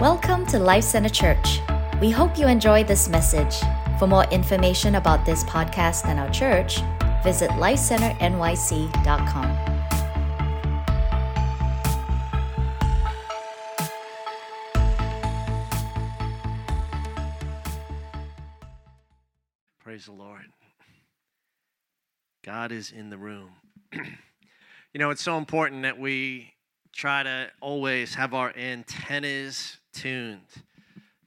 Welcome to Life Center Church. We hope you enjoy this message. For more information about this podcast and our church, visit lifecenternyc.com. Praise the Lord. God is in the room. you know, it's so important that we try to always have our antennas tuned.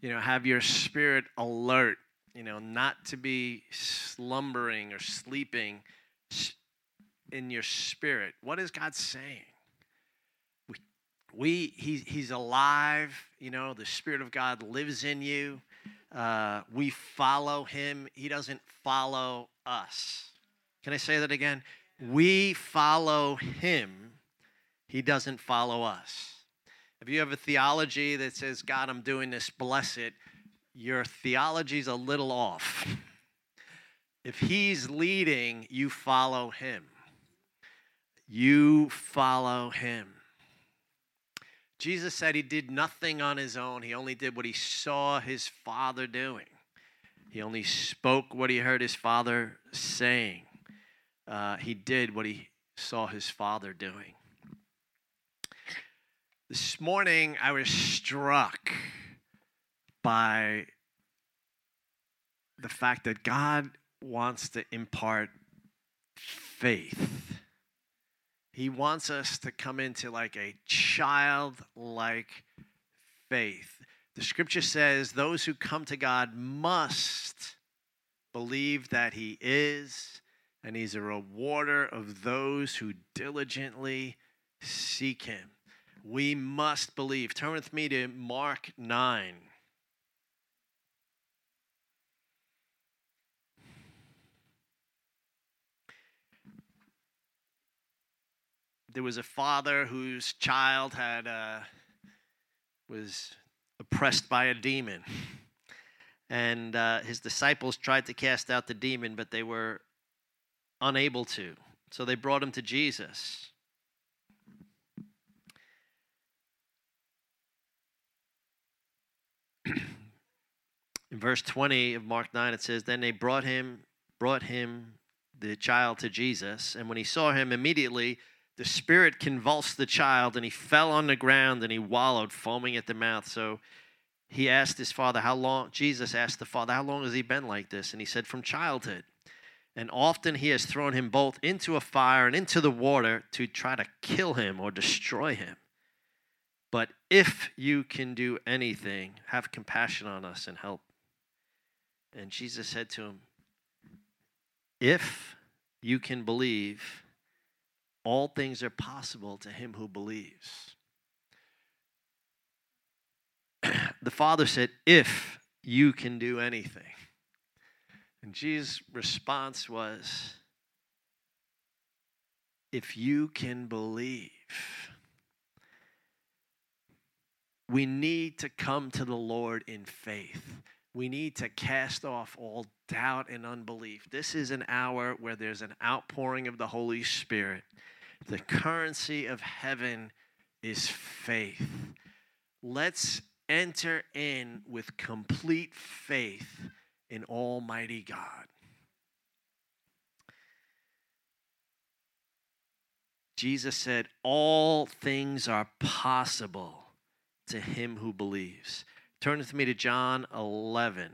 You know, have your spirit alert, you know, not to be slumbering or sleeping in your spirit. What is God saying? We, we he, he's alive, you know, the spirit of God lives in you. Uh, we follow him. He doesn't follow us. Can I say that again? We follow him. He doesn't follow us. If you have a theology that says, God, I'm doing this, bless it, your theology's a little off. If he's leading, you follow him. You follow him. Jesus said he did nothing on his own. He only did what he saw his Father doing. He only spoke what he heard his Father saying. Uh, he did what he saw his Father doing. This morning, I was struck by the fact that God wants to impart faith. He wants us to come into like a childlike faith. The scripture says those who come to God must believe that He is, and He's a rewarder of those who diligently seek Him we must believe. Turn with me to Mark 9. There was a father whose child had uh, was oppressed by a demon, and uh, his disciples tried to cast out the demon, but they were unable to. So they brought him to Jesus. In verse 20 of Mark 9, it says, Then they brought him, brought him, the child, to Jesus. And when he saw him, immediately the spirit convulsed the child, and he fell on the ground and he wallowed, foaming at the mouth. So he asked his father, How long? Jesus asked the father, How long has he been like this? And he said, From childhood. And often he has thrown him both into a fire and into the water to try to kill him or destroy him. But if you can do anything, have compassion on us and help. And Jesus said to him, If you can believe, all things are possible to him who believes. the Father said, If you can do anything. And Jesus' response was, If you can believe we need to come to the Lord in faith. We need to cast off all doubt and unbelief. This is an hour where there's an outpouring of the Holy Spirit. The currency of heaven is faith. Let's enter in with complete faith in Almighty God. Jesus said, All things are possible to him who believes. Turn with me to John 11,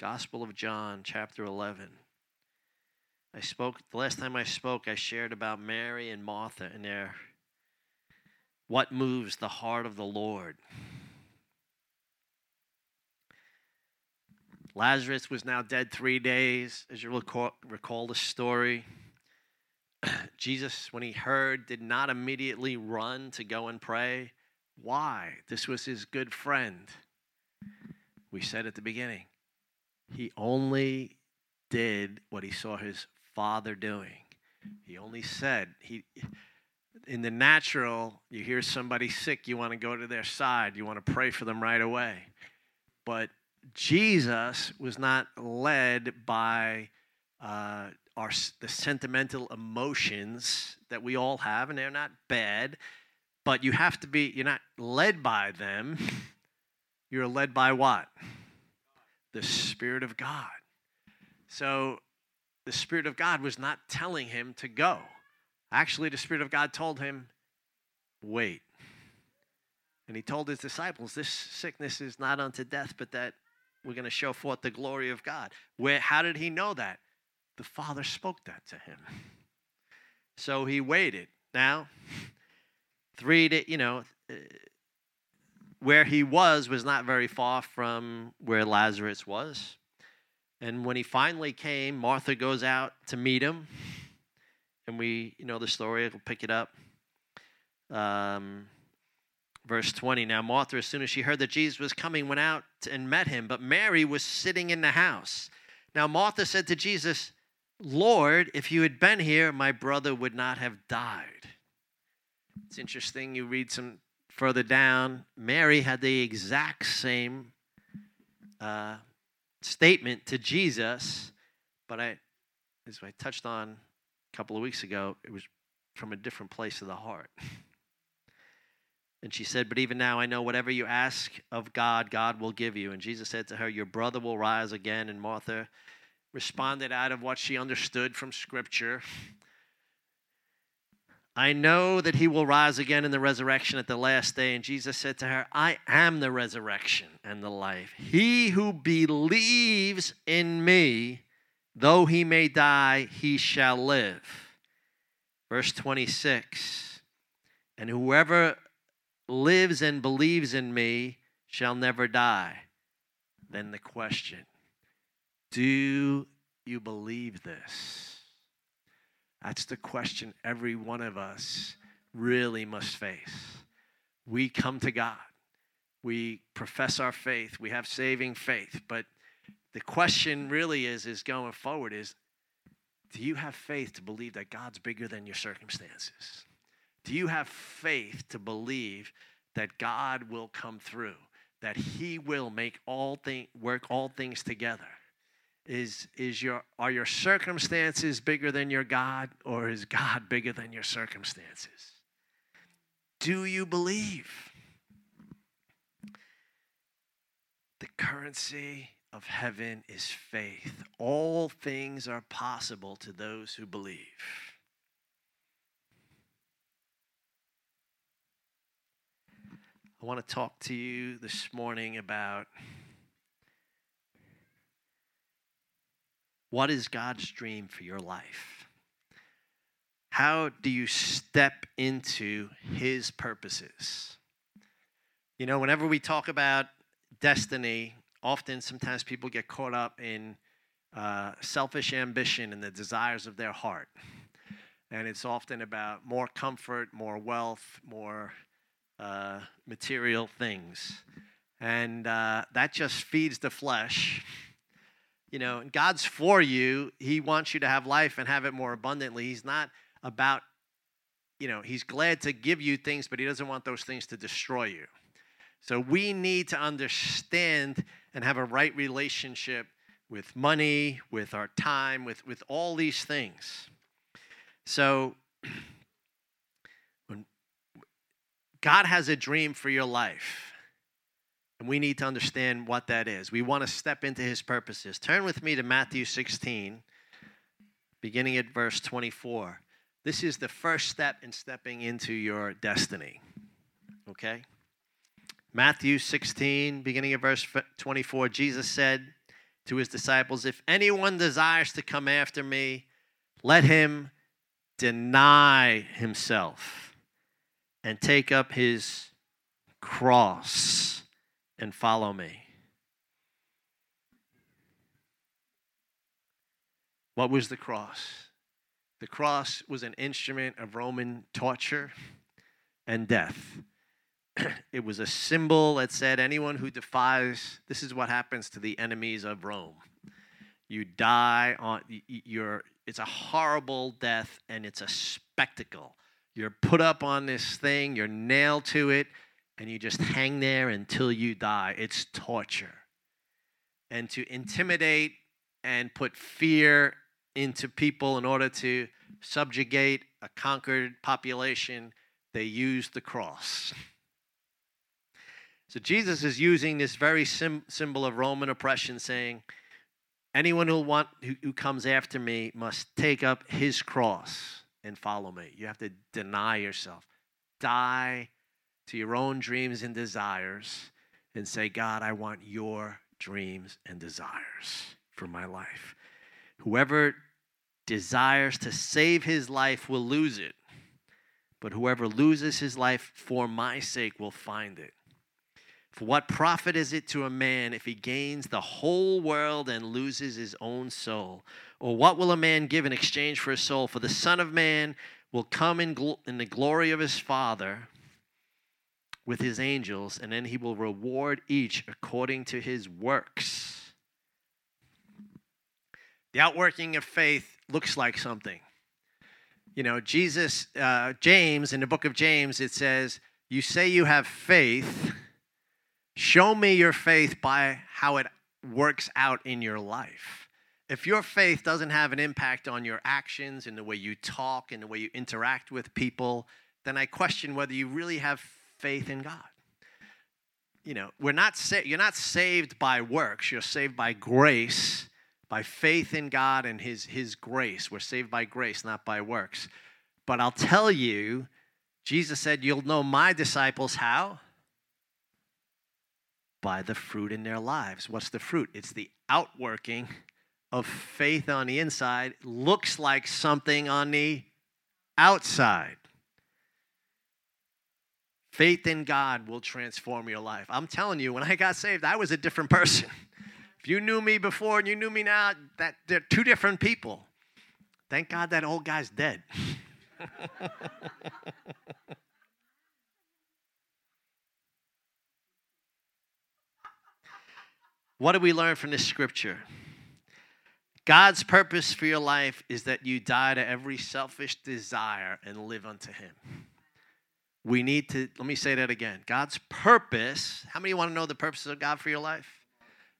Gospel of John, chapter 11. I spoke, the last time I spoke, I shared about Mary and Martha and their what moves the heart of the Lord. Lazarus was now dead three days, as you recall, recall the story. Jesus, when he heard, did not immediately run to go and pray. Why? This was his good friend. We said at the beginning, he only did what he saw his father doing. He only said, he in the natural, you hear somebody sick, you want to go to their side, you want to pray for them right away. But Jesus was not led by uh, our the sentimental emotions that we all have, and they're not bad but you have to be, you're not led by them. You're led by what? The Spirit of God. So the Spirit of God was not telling him to go. Actually, the Spirit of God told him, wait. And he told his disciples, This sickness is not unto death, but that we're going to show forth the glory of God. Where, how did he know that? The Father spoke that to him. So he waited. Now, three, to, you know, where he was was not very far from where Lazarus was. And when he finally came, Martha goes out to meet him. And we, you know, the story, we'll pick it up. Um, verse 20. Now, Martha, as soon as she heard that Jesus was coming, went out and met him. But Mary was sitting in the house. Now, Martha said to Jesus, Lord, if you had been here, my brother would not have died. It's interesting. You read some further down. Mary had the exact same uh, statement to Jesus, but I, as I touched on a couple of weeks ago, it was from a different place of the heart. And she said, But even now I know whatever you ask of God, God will give you. And Jesus said to her, Your brother will rise again. And Martha responded out of what she understood from Scripture. I know that he will rise again in the resurrection at the last day. And Jesus said to her, I am the resurrection and the life. He who believes in me, though he may die, he shall live. Verse 26 And whoever lives and believes in me shall never die. Then the question Do you believe this? That's the question every one of us really must face. We come to God, we profess our faith, we have saving faith, but the question really is is going forward is do you have faith to believe that God's bigger than your circumstances? Do you have faith to believe that God will come through, that he will make all things work all things together? Is, is your, are your circumstances bigger than your God, or is God bigger than your circumstances? Do you believe? The currency of heaven is faith. All things are possible to those who believe. I want to talk to you this morning about What is God's dream for your life? How do you step into His purposes? You know, whenever we talk about destiny, often sometimes people get caught up in uh, selfish ambition and the desires of their heart. And it's often about more comfort, more wealth, more uh, material things. And uh, that just feeds the flesh you know, God's for you. He wants you to have life and have it more abundantly. He's not about, you know, He's glad to give you things, but He doesn't want those things to destroy you. So we need to understand and have a right relationship with money, with our time, with, with all these things. So when God has a dream for your life, and we need to understand what that is. We want to step into his purposes. Turn with me to Matthew 16, beginning at verse 24. This is the first step in stepping into your destiny. Okay? Matthew 16, beginning at verse 24, Jesus said to his disciples, If anyone desires to come after me, let him deny himself and take up his cross and follow me. What was the cross? The cross was an instrument of Roman torture and death. it was a symbol that said anyone who defies, this is what happens to the enemies of Rome. You die on, you're, it's a horrible death and it's a spectacle. You're put up on this thing, you're nailed to it, and you just hang there until you die. It's torture. And to intimidate and put fear into people in order to subjugate a conquered population, they used the cross. So Jesus is using this very sim- symbol of Roman oppression, saying, Anyone who want who, who comes after me must take up his cross and follow me. You have to deny yourself, die to your own dreams and desires, and say, God, I want your dreams and desires for my life. Whoever desires to save his life will lose it, but whoever loses his life for my sake will find it. For what profit is it to a man if he gains the whole world and loses his own soul? Or what will a man give in exchange for his soul? For the Son of Man will come in, gl- in the glory of his Father with his angels, and then he will reward each according to his works. The outworking of faith looks like something. You know, Jesus, uh, James, in the book of James, it says, You say you have faith Show me your faith by how it works out in your life. If your faith doesn't have an impact on your actions and the way you talk and the way you interact with people, then I question whether you really have faith in God. You know, we're not sa- you're not saved by works, you're saved by grace, by faith in God and his his grace. We're saved by grace, not by works. But I'll tell you, Jesus said, You'll know my disciples how? by the fruit in their lives. What's the fruit? It's the outworking of faith on the inside, looks like something on the outside. Faith in God will transform your life. I'm telling you, when I got saved, I was a different person. If you knew me before and you knew me now, that they're two different people. Thank God that old guy's dead. What do we learn from this scripture? God's purpose for your life is that you die to every selfish desire and live unto Him. We need to, let me say that again. God's purpose, how many want to know the purpose of God for your life?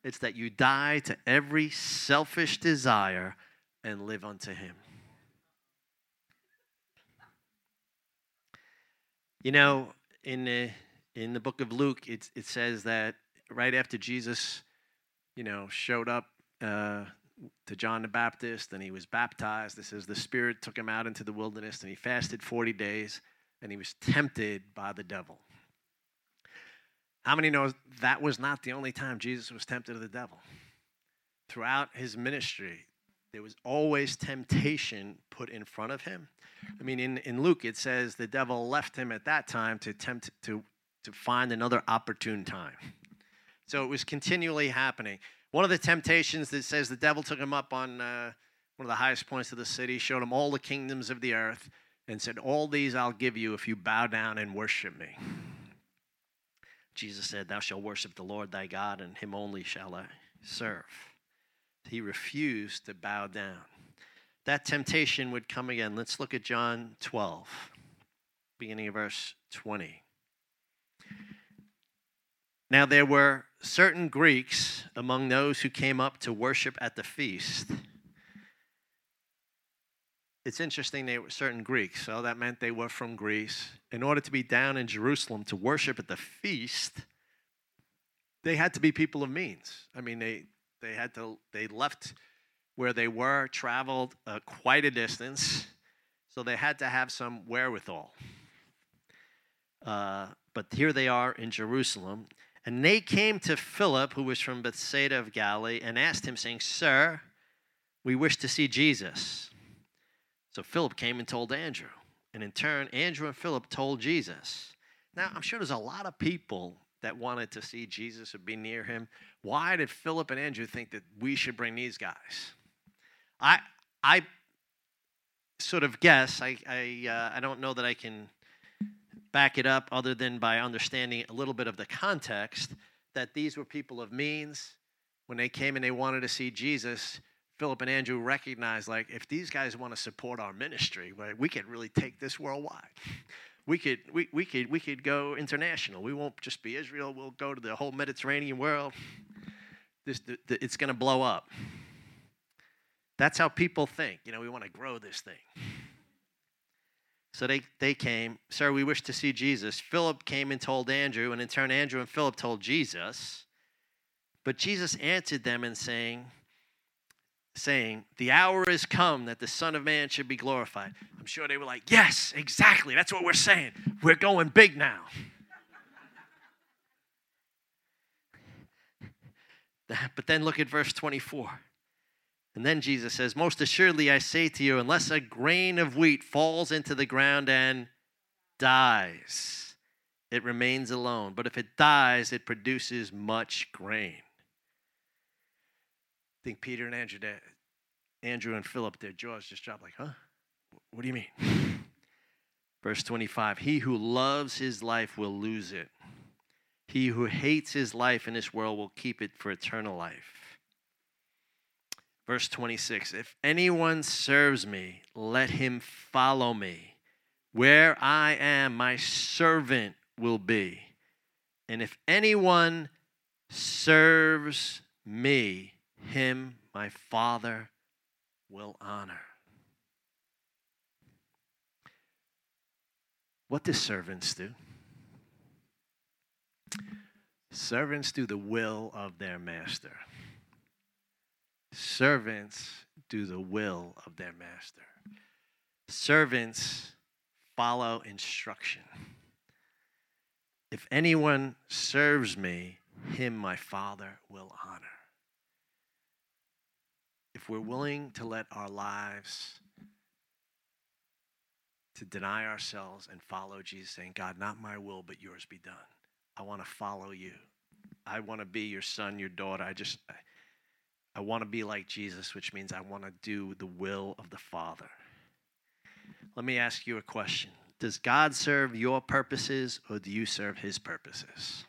It's that you die to every selfish desire and live unto Him. You know, in the, in the book of Luke, it, it says that right after Jesus you know, showed up uh, to John the Baptist and he was baptized. It says the Spirit took him out into the wilderness and he fasted 40 days and he was tempted by the devil. How many know that was not the only time Jesus was tempted of the devil? Throughout his ministry, there was always temptation put in front of him. I mean, in, in Luke, it says the devil left him at that time to tempt to, to find another opportune time. So it was continually happening. One of the temptations that says the devil took him up on uh, one of the highest points of the city, showed him all the kingdoms of the earth, and said, All these I'll give you if you bow down and worship me. Jesus said, Thou shalt worship the Lord thy God, and him only shall I serve. He refused to bow down. That temptation would come again. Let's look at John 12, beginning of verse 20. Now, there were certain Greeks among those who came up to worship at the feast. It's interesting, they were certain Greeks, so that meant they were from Greece. In order to be down in Jerusalem to worship at the feast, they had to be people of means. I mean, they, they had to, they left where they were, traveled uh, quite a distance, so they had to have some wherewithal. Uh, but here they are in Jerusalem. And they came to Philip, who was from Bethsaida of Galilee, and asked him, saying, Sir, we wish to see Jesus. So Philip came and told Andrew. And in turn, Andrew and Philip told Jesus. Now, I'm sure there's a lot of people that wanted to see Jesus or be near him. Why did Philip and Andrew think that we should bring these guys? I, I sort of guess, I, I, uh, I don't know that I can back it up other than by understanding a little bit of the context that these were people of means. When they came and they wanted to see Jesus, Philip and Andrew recognized, like, if these guys want to support our ministry, we could really take this worldwide. We could, we, we, could, we could go international. We won't just be Israel. We'll go to the whole Mediterranean world. This, the, the, it's going to blow up. That's how people think. You know, we want to grow this thing. So they, they came, Sir, we wish to see Jesus. Philip came and told Andrew, and in turn, Andrew and Philip told Jesus. But Jesus answered them and saying, saying, The hour is come that the Son of Man should be glorified. I'm sure they were like, Yes, exactly. That's what we're saying. We're going big now. but then look at verse 24. And then Jesus says, Most assuredly I say to you, unless a grain of wheat falls into the ground and dies, it remains alone. But if it dies, it produces much grain. I think Peter and Andrew, Andrew and Philip, their jaws just dropped like, huh? What do you mean? Verse 25 He who loves his life will lose it. He who hates his life in this world will keep it for eternal life. Verse 26 If anyone serves me, let him follow me. Where I am, my servant will be. And if anyone serves me, him my Father will honor. What do servants do? Servants do the will of their master. Servants do the will of their master. Servants follow instruction. If anyone serves me, him my Father will honor. We're willing to let our lives to deny ourselves and follow Jesus, saying, God, not my will, but yours be done. I want to follow you. I want to be your son, your daughter. I just, I want to be like Jesus, which means I want to do the will of the Father. Let me ask you a question Does God serve your purposes or do you serve his purposes?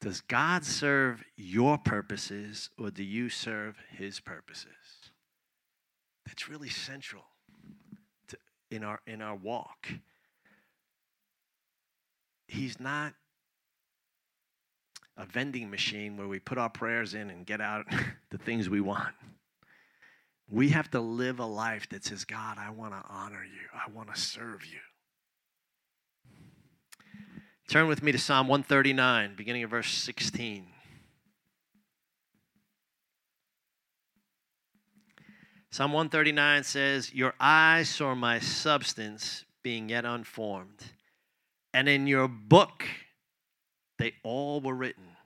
Does God serve your purposes or do you serve his purposes? That's really central to, in, our, in our walk. He's not a vending machine where we put our prayers in and get out the things we want. We have to live a life that says, God, I want to honor you, I want to serve you. Turn with me to Psalm 139, beginning of verse 16. Psalm 139 says, Your eyes saw my substance being yet unformed, and in your book they all were written,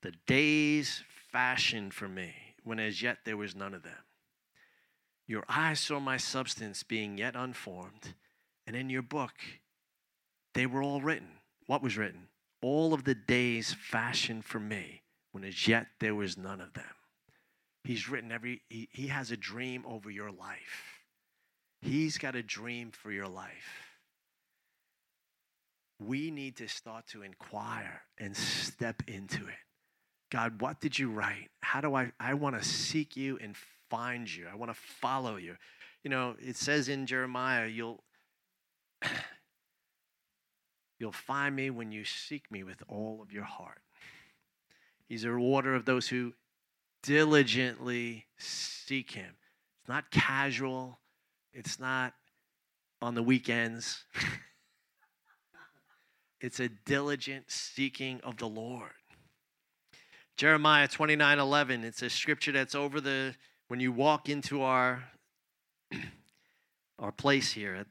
the days fashioned for me, when as yet there was none of them. Your eyes saw my substance being yet unformed, and in your book they were all written. What was written? All of the days fashioned for me, when as yet there was none of them. He's written every, he, he has a dream over your life. He's got a dream for your life we need to start to inquire and step into it. God, what did you write? How do I I want to seek you and find you. I want to follow you. You know, it says in Jeremiah, you'll you'll find me when you seek me with all of your heart. He's a rewarder of those who diligently seek him. It's not casual. It's not on the weekends. It's a diligent seeking of the Lord. Jeremiah 29 11, it's a scripture that's over the, when you walk into our, our place here at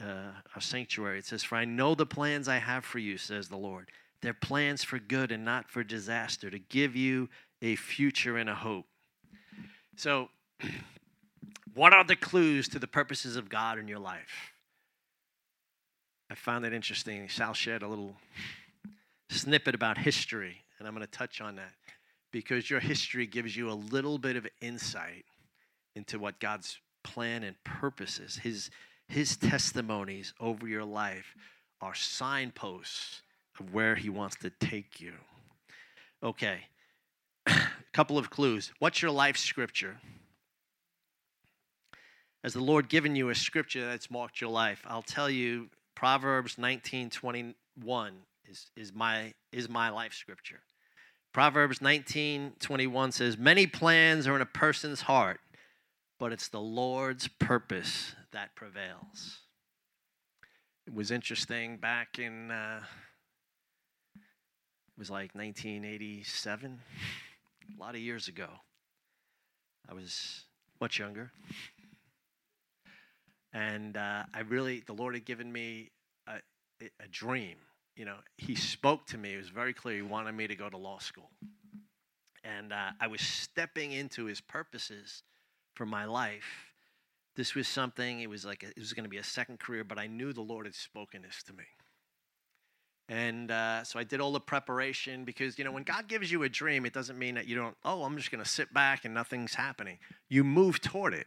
uh, our sanctuary, it says, For I know the plans I have for you, says the Lord. They're plans for good and not for disaster, to give you a future and a hope. So, what are the clues to the purposes of God in your life? I found that interesting. Sal shared a little snippet about history, and I'm going to touch on that because your history gives you a little bit of insight into what God's plan and purpose is. His, his testimonies over your life are signposts of where He wants to take you. Okay, a couple of clues. What's your life scripture? Has the Lord given you a scripture that's marked your life? I'll tell you Proverbs 19 21 is, is, my, is my life scripture. Proverbs 19 21 says, Many plans are in a person's heart, but it's the Lord's purpose that prevails. It was interesting back in, uh, it was like 1987, a lot of years ago. I was much younger. And uh, I really, the Lord had given me a, a dream. You know, He spoke to me. It was very clear. He wanted me to go to law school. And uh, I was stepping into His purposes for my life. This was something, it was like, a, it was going to be a second career, but I knew the Lord had spoken this to me. And uh, so I did all the preparation because, you know, when God gives you a dream, it doesn't mean that you don't, oh, I'm just going to sit back and nothing's happening. You move toward it.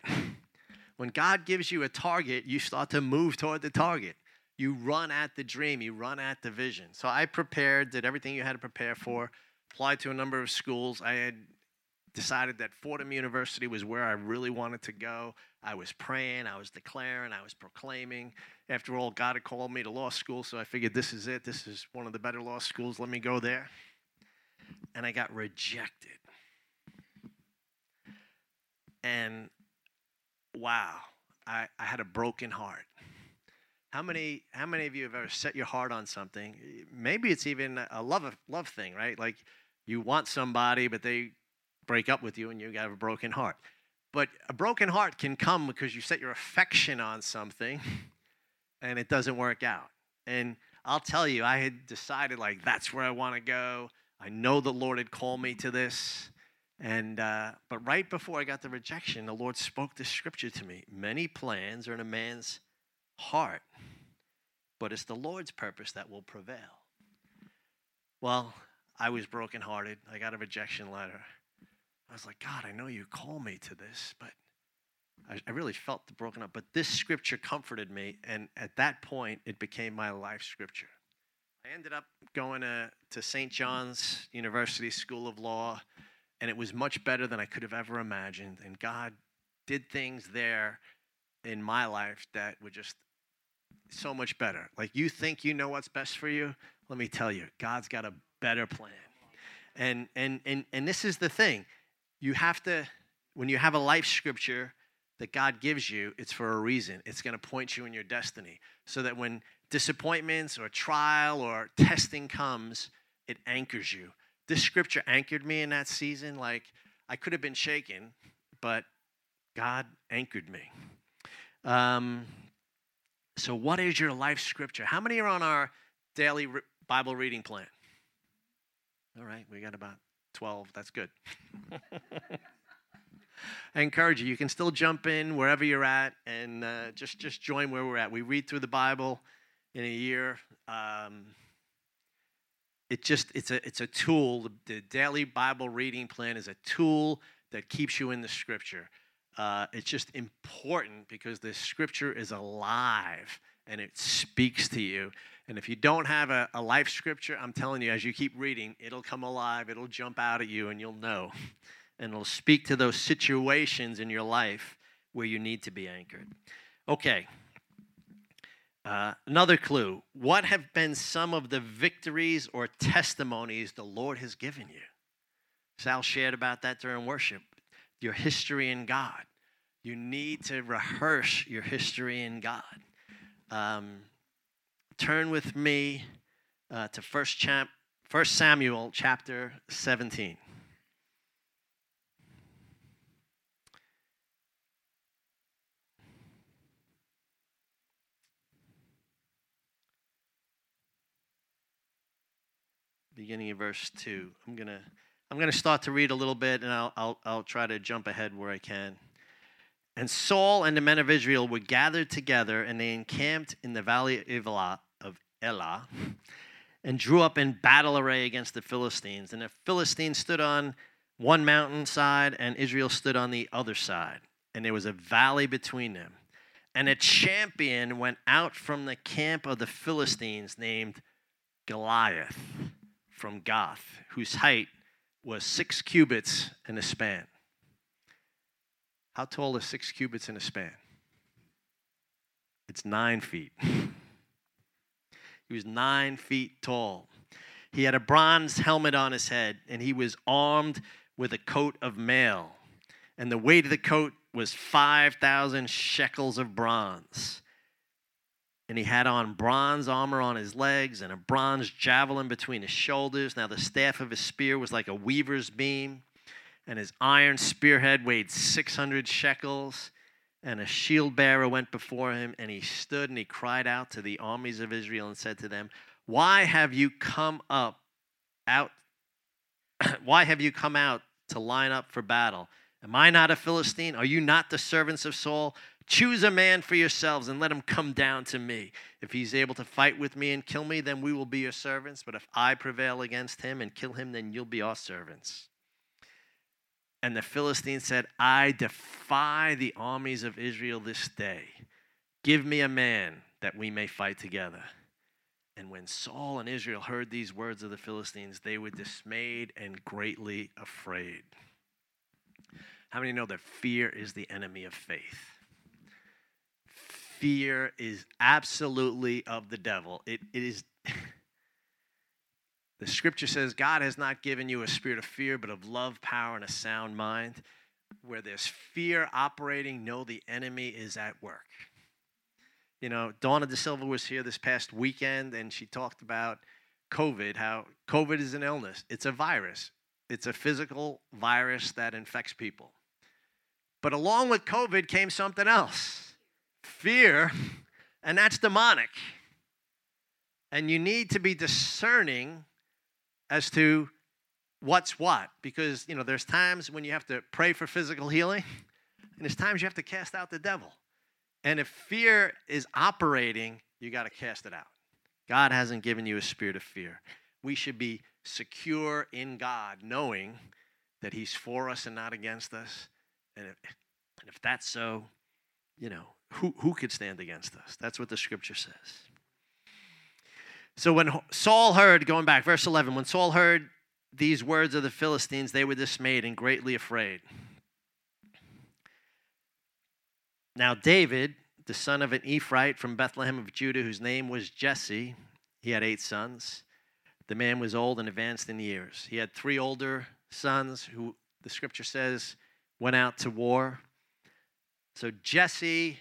when God gives you a target, you start to move toward the target. You run at the dream, you run at the vision. So I prepared, did everything you had to prepare for, applied to a number of schools. I had decided that Fordham University was where I really wanted to go. I was praying, I was declaring, I was proclaiming. After all, God had called me to law school, so I figured this is it. This is one of the better law schools. Let me go there. And I got rejected. And wow, I, I had a broken heart. How many, how many of you have ever set your heart on something? Maybe it's even a love, love thing, right? Like you want somebody, but they break up with you and you have a broken heart. But a broken heart can come because you set your affection on something and it doesn't work out. And I'll tell you, I had decided, like, that's where I want to go. I know the Lord had called me to this. And uh, but right before I got the rejection, the Lord spoke this scripture to me. Many plans are in a man's heart, but it's the Lord's purpose that will prevail. Well, I was brokenhearted. I got a rejection letter. I was like, God, I know you call me to this, but I, I really felt the broken up. But this scripture comforted me, and at that point, it became my life scripture. I ended up going to, to St. John's University School of Law and it was much better than I could have ever imagined. And God did things there in my life that were just so much better. Like you think you know what's best for you, let me tell you, God's got a better plan. And and and and this is the thing. You have to when you have a life scripture that God gives you, it's for a reason. It's going to point you in your destiny so that when disappointments or trial or testing comes, it anchors you this scripture anchored me in that season. Like I could have been shaken, but God anchored me. Um, so, what is your life scripture? How many are on our daily Bible reading plan? All right, we got about 12. That's good. I encourage you, you can still jump in wherever you're at and uh, just, just join where we're at. We read through the Bible in a year. Um, it just it's a it's a tool the daily bible reading plan is a tool that keeps you in the scripture uh, it's just important because the scripture is alive and it speaks to you and if you don't have a, a life scripture i'm telling you as you keep reading it'll come alive it'll jump out at you and you'll know and it'll speak to those situations in your life where you need to be anchored okay uh, another clue what have been some of the victories or testimonies the Lord has given you? Sal shared about that during worship. Your history in God. You need to rehearse your history in God. Um, turn with me uh, to First, First Samuel chapter 17. beginning of verse 2. I'm going to I'm going to start to read a little bit and I'll, I'll, I'll try to jump ahead where I can. And Saul and the men of Israel were gathered together and they encamped in the valley of Elah, Elah and drew up in battle array against the Philistines. And the Philistines stood on one mountain side and Israel stood on the other side. And there was a valley between them. And a champion went out from the camp of the Philistines named Goliath from Gath, whose height was six cubits in a span. How tall is six cubits in a span? It's nine feet. he was nine feet tall. He had a bronze helmet on his head, and he was armed with a coat of mail. and the weight of the coat was 5,000 shekels of bronze. And he had on bronze armor on his legs and a bronze javelin between his shoulders. Now, the staff of his spear was like a weaver's beam, and his iron spearhead weighed 600 shekels. And a shield bearer went before him, and he stood and he cried out to the armies of Israel and said to them, Why have you come up out? Why have you come out to line up for battle? Am I not a Philistine? Are you not the servants of Saul? Choose a man for yourselves and let him come down to me. If he's able to fight with me and kill me, then we will be your servants. But if I prevail against him and kill him, then you'll be our servants. And the Philistine said, I defy the armies of Israel this day. Give me a man that we may fight together. And when Saul and Israel heard these words of the Philistines, they were dismayed and greatly afraid. How many know that fear is the enemy of faith? fear is absolutely of the devil. It, it is. the scripture says God has not given you a spirit of fear, but of love, power, and a sound mind. Where there's fear operating, know the enemy is at work. You know, Dawna De Silva was here this past weekend and she talked about COVID, how COVID is an illness. It's a virus, it's a physical virus that infects people. But along with COVID came something else fear, and that's demonic. And you need to be discerning as to what's what because you know there's times when you have to pray for physical healing and there's times you have to cast out the devil and if fear is operating you got to cast it out god hasn't given you a spirit of fear we should be secure in god knowing that he's for us and not against us and if, and if that's so you know who, who could stand against us? That's what the scripture says. So when Saul heard, going back, verse 11, when Saul heard these words of the Philistines, they were dismayed and greatly afraid. Now, David, the son of an Ephraite from Bethlehem of Judah, whose name was Jesse, he had eight sons. The man was old and advanced in years. He had three older sons who, the scripture says, went out to war. So Jesse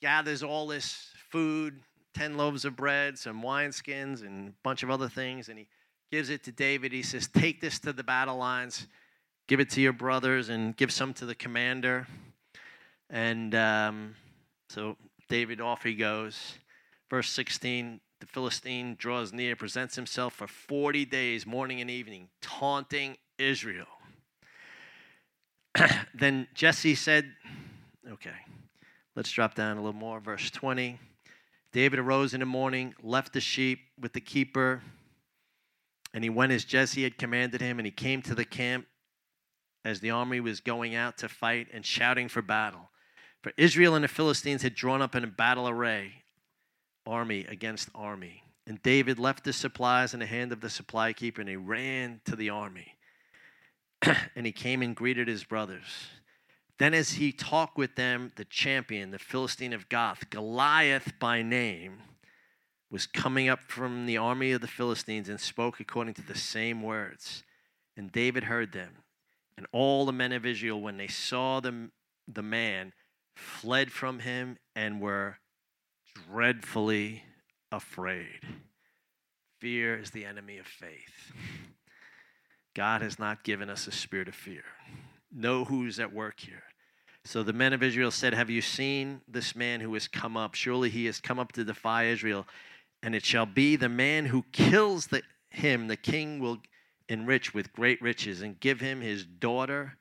gathers all this food 10 loaves of bread, some wineskins, and a bunch of other things, and he gives it to David. He says, Take this to the battle lines, give it to your brothers, and give some to the commander. And um, so David, off he goes. Verse 16 the Philistine draws near, presents himself for 40 days, morning and evening, taunting Israel. then Jesse said, Okay, Let's drop down a little more. Verse 20. David arose in the morning, left the sheep with the keeper, and he went as Jesse had commanded him, and he came to the camp as the army was going out to fight and shouting for battle. For Israel and the Philistines had drawn up in a battle array, army against army. And David left the supplies in the hand of the supply keeper, and he ran to the army. and he came and greeted his brothers. Then, as he talked with them, the champion, the Philistine of Gath, Goliath by name, was coming up from the army of the Philistines and spoke according to the same words. And David heard them. And all the men of Israel, when they saw the, the man, fled from him and were dreadfully afraid. Fear is the enemy of faith. God has not given us a spirit of fear. Know who's at work here. So the men of Israel said, Have you seen this man who has come up? Surely he has come up to defy Israel. And it shall be the man who kills the, him, the king will enrich with great riches, and give him his daughter,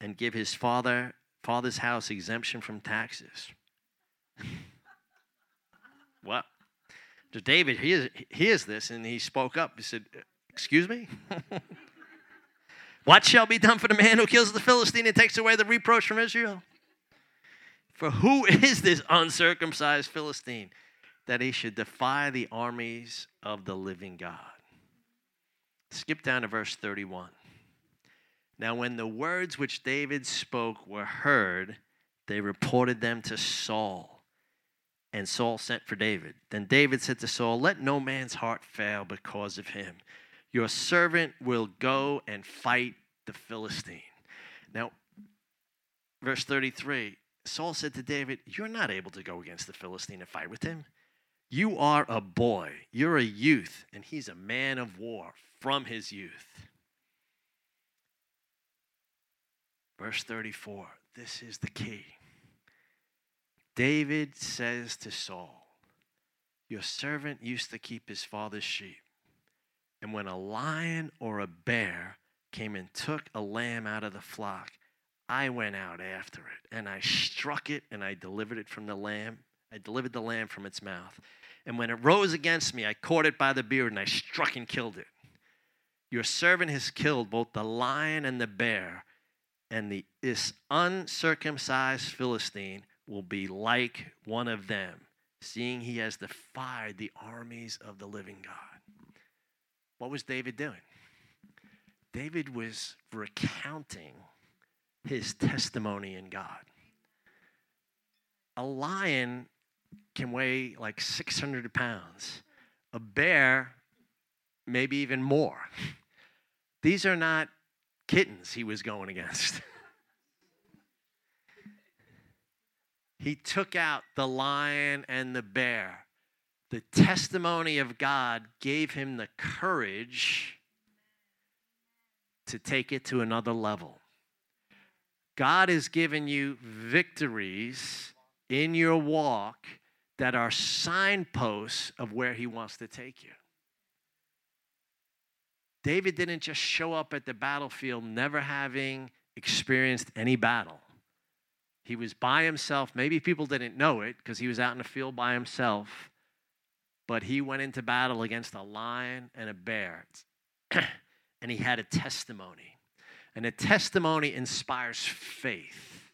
and give his father father's house exemption from taxes. what? So David hears, hears this, and he spoke up. He said, Excuse me? What shall be done for the man who kills the Philistine and takes away the reproach from Israel? For who is this uncircumcised Philistine that he should defy the armies of the living God? Skip down to verse 31. Now, when the words which David spoke were heard, they reported them to Saul. And Saul sent for David. Then David said to Saul, Let no man's heart fail because of him your servant will go and fight the Philistine. Now, verse 33 Saul said to David, You're not able to go against the Philistine and fight with him. You are a boy, you're a youth, and he's a man of war from his youth. Verse 34 this is the key. David says to Saul, Your servant used to keep his father's sheep. And when a lion or a bear came and took a lamb out of the flock, I went out after it and I struck it and I delivered it from the lamb. I delivered the lamb from its mouth. And when it rose against me, I caught it by the beard and I struck and killed it. Your servant has killed both the lion and the bear, and the, this uncircumcised Philistine will be like one of them, seeing he has defied the armies of the living God. What was David doing? David was recounting his testimony in God. A lion can weigh like 600 pounds, a bear, maybe even more. These are not kittens he was going against. he took out the lion and the bear. The testimony of God gave him the courage to take it to another level. God has given you victories in your walk that are signposts of where He wants to take you. David didn't just show up at the battlefield never having experienced any battle. He was by himself. Maybe people didn't know it because he was out in the field by himself, but he went into battle against a lion and a bear. and he had a testimony. And a testimony inspires faith.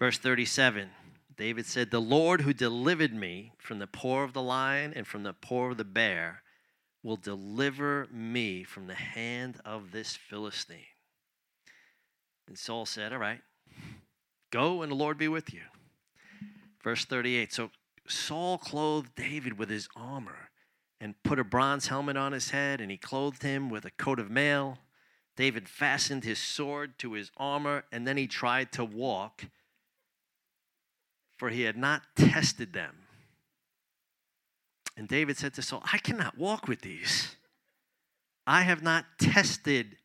Verse 37 David said, The Lord who delivered me from the paw of the lion and from the paw of the bear will deliver me from the hand of this Philistine. And Saul said, All right, go and the Lord be with you. Verse 38 So Saul clothed David with his armor and put a bronze helmet on his head, and he clothed him with a coat of mail. David fastened his sword to his armor, and then he tried to walk for he had not tested them. And David said to Saul, I cannot walk with these. I have not tested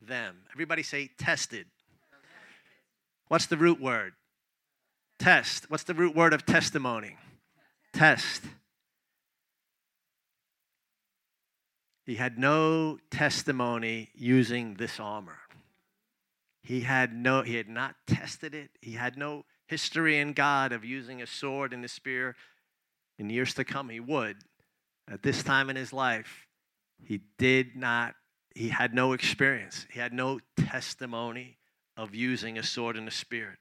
them. Everybody say tested. What's the root word? Test. What's the root word of testimony? Test. He had no testimony using this armor. He had no he had not tested it. He had no history in God of using a sword and a spear. In years to come, he would. At this time in his life, he did not, he had no experience. He had no testimony of using a sword and a spear.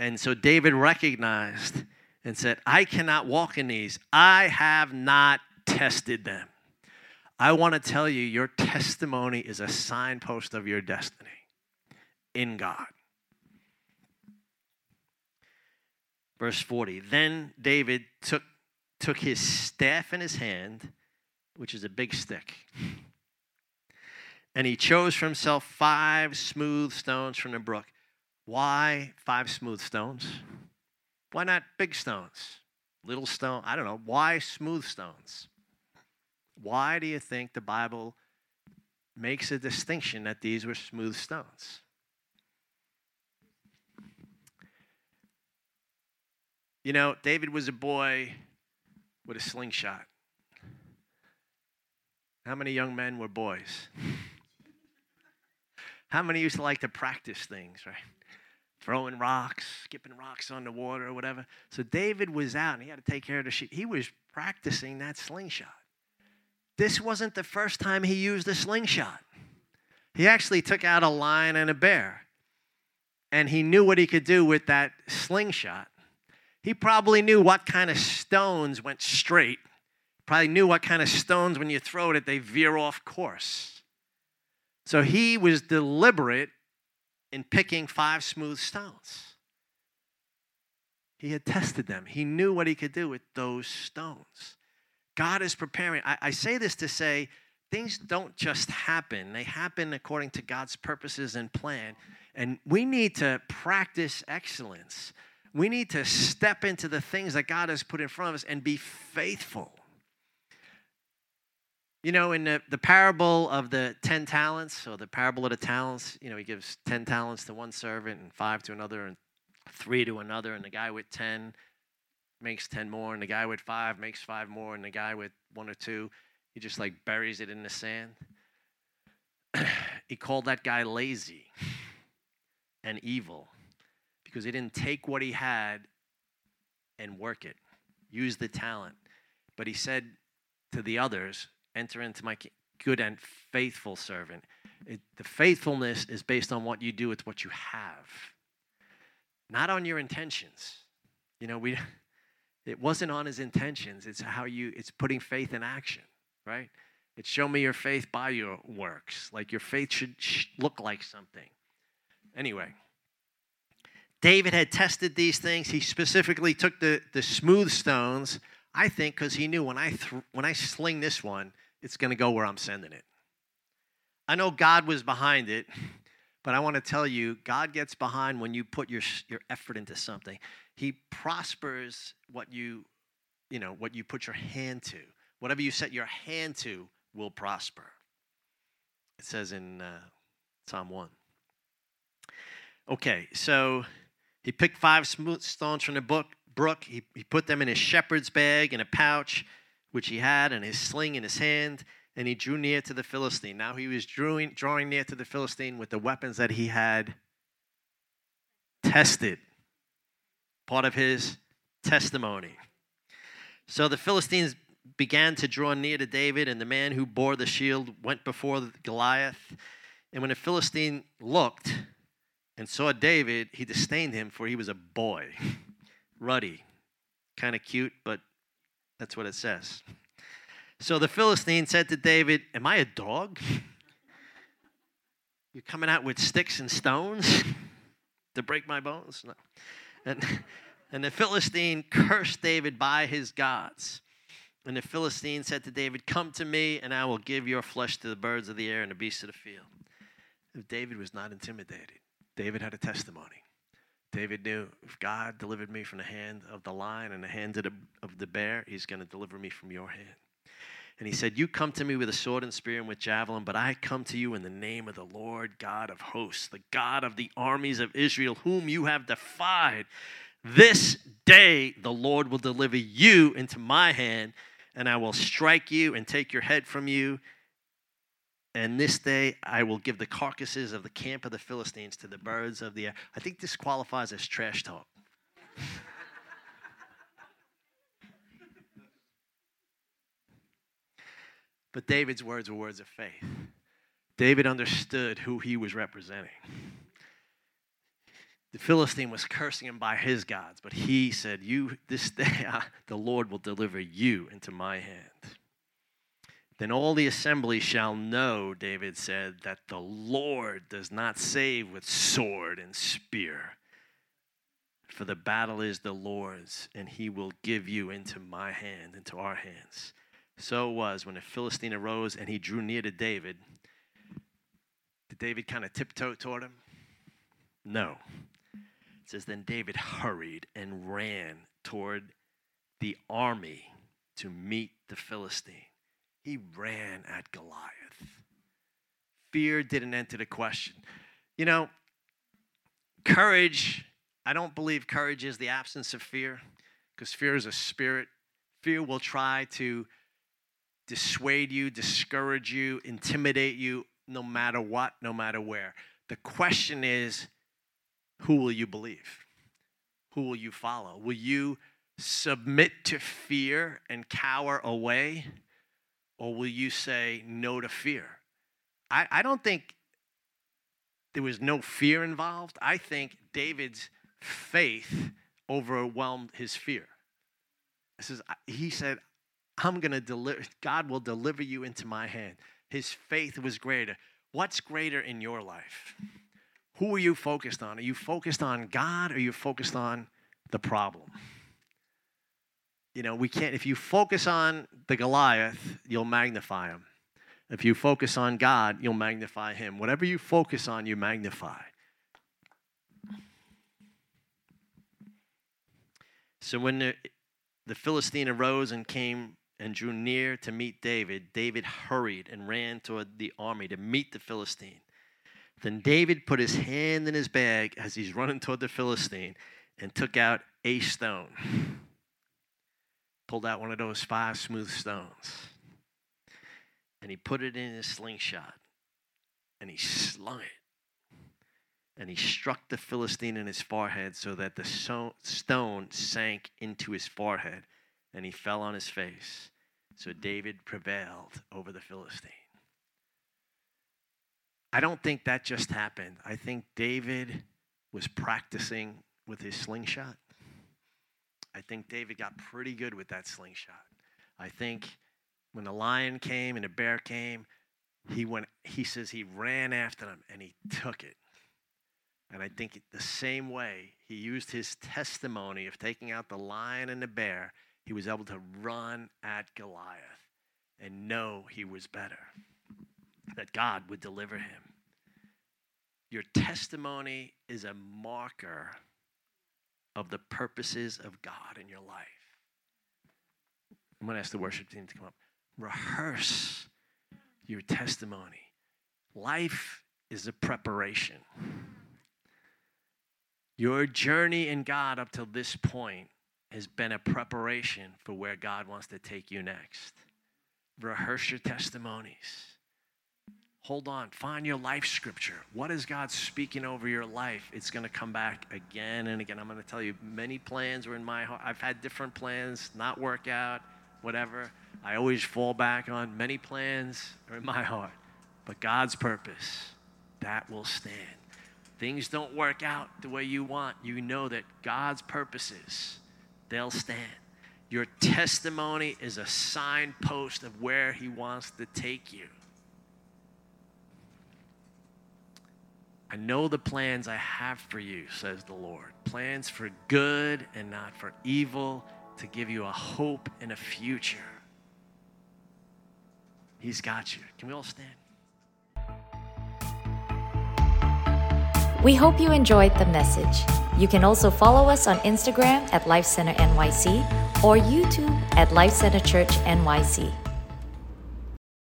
And so David recognized and said, I cannot walk in these. I have not tested them. I want to tell you, your testimony is a signpost of your destiny in God. Verse 40 Then David took, took his staff in his hand, which is a big stick, and he chose for himself five smooth stones from the brook. Why five smooth stones? Why not big stones? Little stone? I don't know. Why smooth stones? Why do you think the Bible makes a distinction that these were smooth stones? You know, David was a boy with a slingshot. How many young men were boys? How many used to like to practice things, right? Throwing rocks, skipping rocks on the water or whatever. So David was out and he had to take care of the sheep. He was practicing that slingshot. This wasn't the first time he used a slingshot. He actually took out a lion and a bear. And he knew what he could do with that slingshot. He probably knew what kind of stones went straight. Probably knew what kind of stones, when you throw it, they veer off course. So he was deliberate in picking five smooth stones. He had tested them, he knew what he could do with those stones. God is preparing. I, I say this to say, things don't just happen, they happen according to God's purposes and plan. And we need to practice excellence. We need to step into the things that God has put in front of us and be faithful. You know, in the, the parable of the 10 talents, or the parable of the talents, you know, he gives 10 talents to one servant and five to another and three to another, and the guy with 10 makes 10 more, and the guy with five makes five more, and the guy with one or two, he just like buries it in the sand. he called that guy lazy and evil because he didn't take what he had and work it, use the talent. But he said to the others, enter into my good and faithful servant. It, the faithfulness is based on what you do, it's what you have, not on your intentions. You know, we, it wasn't on his intentions, it's how you, it's putting faith in action, right? It's show me your faith by your works. Like your faith should look like something. Anyway, David had tested these things. He specifically took the, the smooth stones, I think, because he knew when I, th- when I sling this one, it's going to go where I'm sending it. I know God was behind it, but I want to tell you, God gets behind when you put your, your effort into something. He prospers what you, you know, what you put your hand to. Whatever you set your hand to will prosper. It says in uh, Psalm 1. Okay, so he picked five smooth stones from the book, brook. He, he put them in his shepherd's bag in a pouch which he had, and his sling in his hand, and he drew near to the Philistine. Now he was drawing, drawing near to the Philistine with the weapons that he had tested, part of his testimony. So the Philistines began to draw near to David, and the man who bore the shield went before Goliath. And when the Philistine looked and saw David, he disdained him, for he was a boy, ruddy, kind of cute, but that's what it says. So the Philistine said to David, Am I a dog? You're coming out with sticks and stones to break my bones? And, and the Philistine cursed David by his gods. And the Philistine said to David, Come to me, and I will give your flesh to the birds of the air and the beasts of the field. If David was not intimidated, David had a testimony. David knew if God delivered me from the hand of the lion and the hand of the, bear, he's going to deliver me from your hand. And he said, You come to me with a sword and spear and with javelin, but I come to you in the name of the Lord God of hosts, the God of the armies of Israel, whom you have defied. This day the Lord will deliver you into my hand, and I will strike you and take your head from you and this day I will give the carcasses of the camp of the Philistines to the birds of the air. I think this qualifies as trash talk. but David's words were words of faith. David understood who he was representing. The Philistine was cursing him by his gods, but he said, "You this day I, the Lord will deliver you into my hand." Then all the assembly shall know, David said, that the Lord does not save with sword and spear. For the battle is the Lord's, and he will give you into my hand, into our hands. So it was when the Philistine arose and he drew near to David. Did David kind of tiptoe toward him? No. It says, Then David hurried and ran toward the army to meet the Philistine. He ran at Goliath. Fear didn't enter the question. You know, courage, I don't believe courage is the absence of fear, because fear is a spirit. Fear will try to dissuade you, discourage you, intimidate you, no matter what, no matter where. The question is who will you believe? Who will you follow? Will you submit to fear and cower away? Or will you say no to fear? I, I don't think there was no fear involved. I think David's faith overwhelmed his fear. He said, I'm going to deliver, God will deliver you into my hand. His faith was greater. What's greater in your life? Who are you focused on? Are you focused on God or are you focused on the problem? You know, we can't, if you focus on the Goliath, you'll magnify him. If you focus on God, you'll magnify Him. Whatever you focus on, you magnify. So when the, the Philistine arose and came and drew near to meet David, David hurried and ran toward the army to meet the Philistine. Then David put his hand in his bag as he's running toward the Philistine and took out a stone. Pulled out one of those five smooth stones. And he put it in his slingshot. And he slung it. And he struck the Philistine in his forehead so that the stone sank into his forehead and he fell on his face. So David prevailed over the Philistine. I don't think that just happened. I think David was practicing with his slingshot. I think David got pretty good with that slingshot. I think when the lion came and the bear came, he went he says he ran after them and he took it. And I think the same way he used his testimony of taking out the lion and the bear, he was able to run at Goliath and know he was better, that God would deliver him. Your testimony is a marker of the purposes of God in your life. I'm going to ask the worship team to come up. Rehearse your testimony. Life is a preparation. Your journey in God up till this point has been a preparation for where God wants to take you next. Rehearse your testimonies. Hold on. Find your life scripture. What is God speaking over your life? It's going to come back again and again. I'm going to tell you, many plans were in my heart. I've had different plans, not work out, whatever. I always fall back on many plans are in my heart. But God's purpose, that will stand. Things don't work out the way you want. You know that God's purposes, they'll stand. Your testimony is a signpost of where He wants to take you. I know the plans I have for you, says the Lord. Plans for good and not for evil, to give you a hope and a future. He's got you. Can we all stand? We hope you enjoyed the message. You can also follow us on Instagram at Life Center NYC or YouTube at Life Center Church NYC.